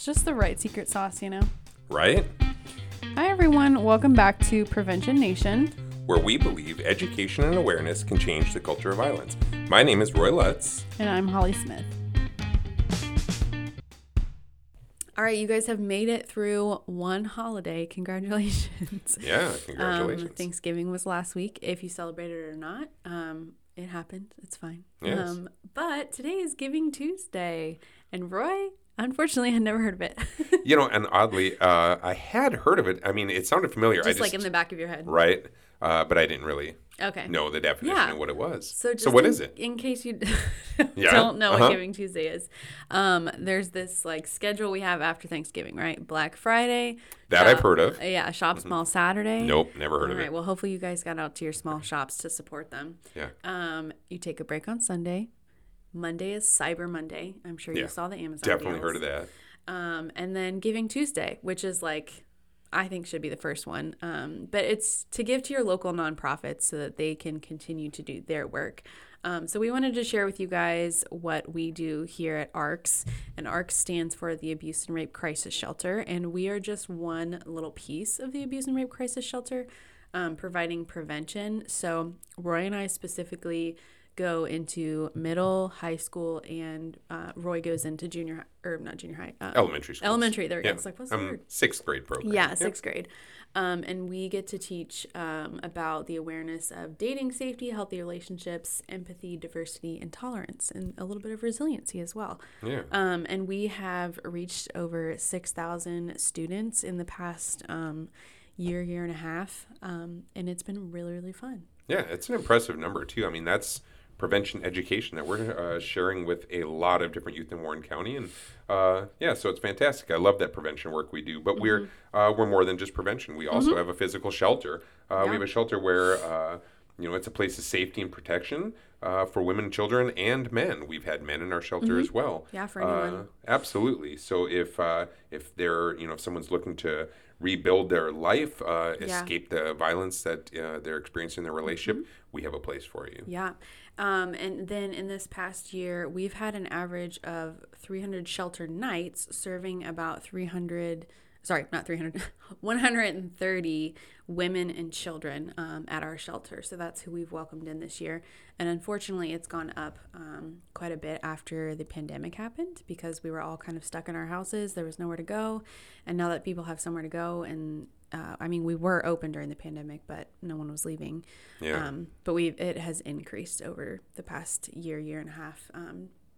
It's just the right secret sauce, you know? right? Hi, everyone. Welcome back to Prevention Nation. Where we believe education and awareness can change the culture of violence. My name is Roy Lutz. And I'm Holly Smith. All right, you guys have made it through one holiday. Congratulations. Yeah, Um, congratulations. Thanksgiving was last week. If you celebrated it or not, um, it happened. It's fine. Yes. Um, but today is Giving Tuesday, and Roy, unfortunately, I had never heard of it. you know, and oddly, uh, I had heard of it. I mean, it sounded familiar. I just just like in the back of your head. right, uh, but I didn't really Okay. know the definition Yeah. of what it was. So, just so what in, is it? In case you Yeah, don't know uh-huh. what Giving Tuesday is, um, there's this like schedule we have after Thanksgiving, right? Black Friday. That I've heard of. Yeah, shop small Saturday. Nope, never heard All of right. it. Well, hopefully you guys got out to your small shops to support them. Yeah. Um, you take a break on Sunday. Monday is Cyber Monday. I'm sure Yeah, you saw the Amazon. Definitely deals. heard of that. Um, and then Giving Tuesday, which is like, I think should be the first one. Um, but it's to give to your local nonprofits so that they can continue to do their work. Um, so we wanted to share with you guys what we do here at ARCS. And ARCS stands for the Abuse and Rape Crisis Shelter. And we are just one little piece of the Abuse and Rape Crisis Shelter, um, providing prevention. So Roy and I specifically go into middle, high school, and uh, Roy goes into junior high, or not junior high, uh, Elementary school. elementary. There we Yeah. go. It's like, what's the um, word? sixth grade program. Yeah, Yep. sixth grade. Um, and we get to teach um, about the awareness of dating safety, healthy relationships, empathy, diversity, and tolerance, and a little bit of resiliency as well. Yeah. Um, and we have reached over 6,000 students in the past um, year, year and a half. Um, and it's been really, really fun. Yeah, it's an impressive number too. I mean, that's prevention education that we're uh, sharing with a lot of different youth in Warren County, and uh, yeah, so it's fantastic. I love that prevention work we do, but we're uh, we're more than just prevention. We also have a physical shelter. Uh, We have a shelter where uh, you know it's a place of safety and protection uh, for women, children, and men. We've had men in our shelter as well. Yeah, for Uh, anyone. absolutely. So if uh, if they're you know if someone's looking to rebuild their life, uh, Yeah. escape the violence that uh, they're experiencing in their relationship, Mm-hmm. we have a place for you. Yeah. Um, and then in this past year, we've had an average of 300 shelter nights serving about 300, sorry, not 300, 130 women and children um, at our shelter. So that's who we've welcomed in this year. And unfortunately, it's gone up um, quite a bit after the pandemic happened because we were all kind of stuck in our houses. There was nowhere to go. And now that people have somewhere to go and uh, I mean, we were open during the pandemic, but no one was leaving. Yeah. Um, but we it has increased over the past year, year and a half.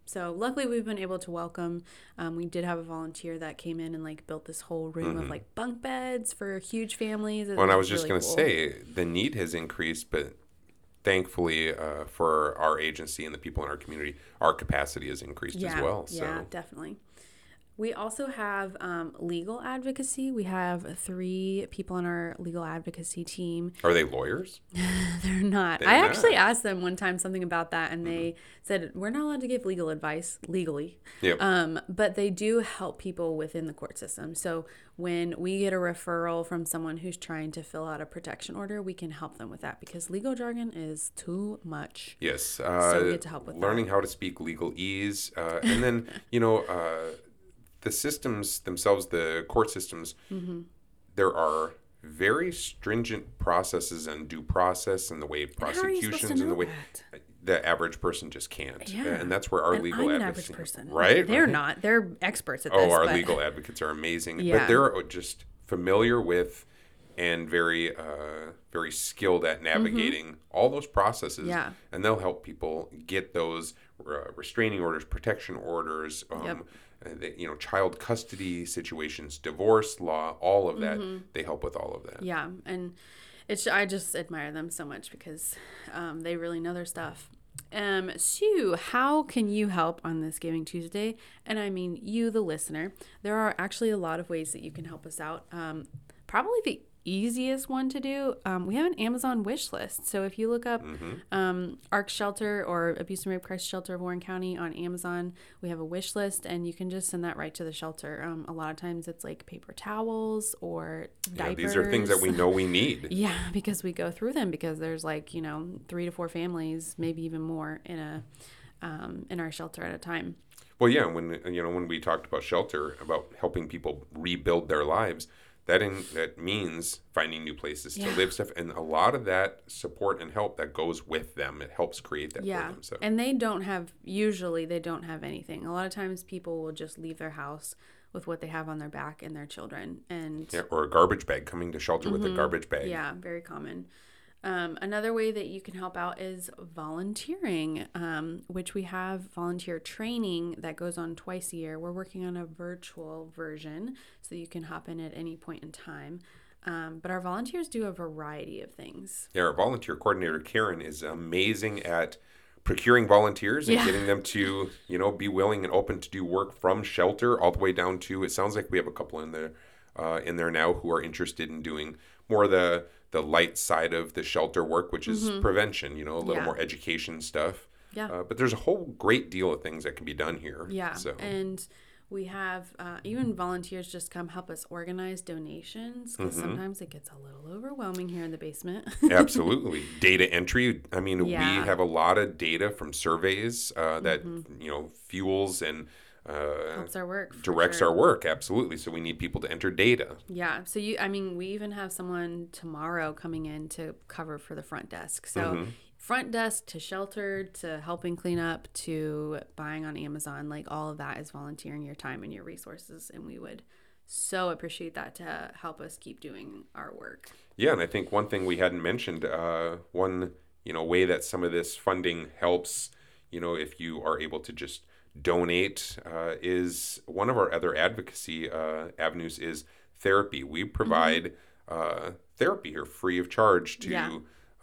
So luckily, we've been able to welcome. Um, we did have a volunteer that came in and like built this whole room of like bunk beds for huge families. Mm-hmm. Well, and I was really just going to cool. say the need has increased, but thankfully uh, for our agency and the people in our community, our capacity has increased yeah, as well. So yeah, definitely. We also have um, legal advocacy. We have three people on our legal advocacy team are they lawyers? They're not. They're I not. actually asked them one time something about that, and they Mm-hmm. said we're not allowed to give legal advice legally. Yep. Um, but they do help people within the court system. So when we get a referral from someone who's trying to fill out a protection order, we can help them with that because legal jargon is too much. Yes. Uh, we get to help with learning how to speak legalese, uh, and then you know uh, the systems themselves, the court systems. Mm-hmm. There are very stringent processes and due process and the way How are you supposed to prosecutions and the way that? the average person just can't. Yeah. And that's where our And legal I'm an average person, right? They're Right. not. They're experts at this. Oh, our but- legal advocates are amazing, Yeah. but they're just familiar with and very, uh, very skilled at navigating all those processes. Mm-hmm. Yeah. and they'll help people get those uh, restraining orders, protection orders. Um, Yep. Uh, you know, child custody situations, divorce law, all of that. Mm-hmm. They help with all of that. Yeah, and it's I just admire them so much because um, they really know their stuff. Um, Sue, how can you help on this Giving Tuesday? And I mean you, the listener. There are actually a lot of ways that you can help us out. Um, probably the easiest one to do. Um, we have an Amazon wish list. So if you look up um, ARC Shelter or Abuse and Rape Crisis Shelter of Warren County on Amazon, we have a wish list, and you can just send that right to the shelter. Um, a lot of times it's like paper towels or diapers. Yeah, these are things that we know we need. Yeah, because we go through them because there's like you know three to four families, maybe even more in a um, in our shelter at a time. Well, yeah, when you know when we talked about shelter, about helping people rebuild their lives, that in, that means finding new places Yeah. to live stuff, and a lot of that support and help that goes with them. It helps create that for them. So And they don't have, usually, they don't have anything. A lot of times people will just leave their house with what they have on their back and their children. And yeah, or a garbage bag coming to shelter with a garbage bag. Mm-hmm. Yeah, very common. Um, another way that you can help out is volunteering, um, which we have volunteer training that goes on twice a year. We're working on a virtual version so you can hop in at any point in time. Um, but our volunteers do a variety of things. Yeah, our volunteer coordinator Karen is amazing at procuring volunteers and Yeah. getting them to you know be willing and open to do work from shelter all the way down to. It sounds like we have a couple in there uh, in there now who are interested in doing more the the light side of the shelter work, which is prevention. You know, a little Mm-hmm. Yeah. more education stuff. Yeah. Uh, but there's a whole great deal of things that can be done here. Yeah. So And we have uh, even volunteers just come help us organize donations Mm-hmm. because sometimes it gets a little overwhelming here in the basement. Absolutely. data entry. I mean, Yeah. Mm-hmm. we have a lot of data from surveys uh, that, you know, fuels and uh, Helps our work. directs sure. our work. Absolutely. So we need people to enter data. Yeah. So you, I mean, we even have someone tomorrow coming in to cover for the front desk. So Mm-hmm. front desk to shelter to helping clean up to buying on Amazon, like all of that is volunteering your time and your resources, and we would so appreciate that to help us keep doing our work. Yeah. And I think one thing we hadn't mentioned, uh, one, you know, way that some of this funding helps, you know, if you are able to just donate uh, is one of our other advocacy uh, avenues is therapy. We provide uh, therapy here free of charge to Yeah.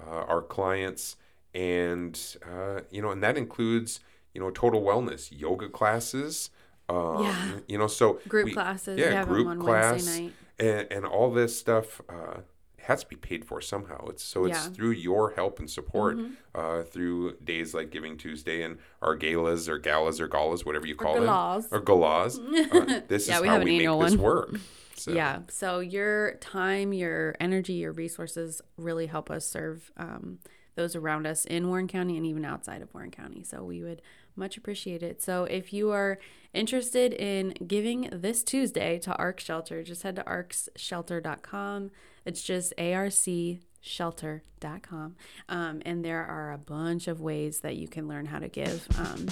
uh, our clients, and uh, you know, and that includes you know total wellness, yoga classes. Um, Yeah. You know, so Group we- classes, yeah, group class, Wednesday night. and, and all this stuff uh, has to be paid for somehow. It's so it's Yeah. Mm-hmm. through your help and support uh, through days like Giving Tuesday and our galas or galas or galas, whatever you call galas. them, or galas. Uh, this Yeah, is we how we make annual this one. work. So, Yeah. So your time, your energy, your resources really help us serve um, those around us in Warren County and even outside of Warren County. So we would much appreciated. So if you are interested in giving this Tuesday to ARC Shelter, just head to arcshelter.com. It's just arcshelter.com. Um, and there are a bunch of ways that you can learn how to give. Um,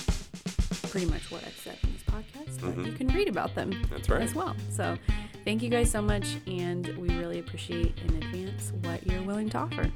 pretty much what I've said in this podcast, but you can read about them That's right. as well. So thank you guys so much, and we really appreciate in advance what you're willing to offer.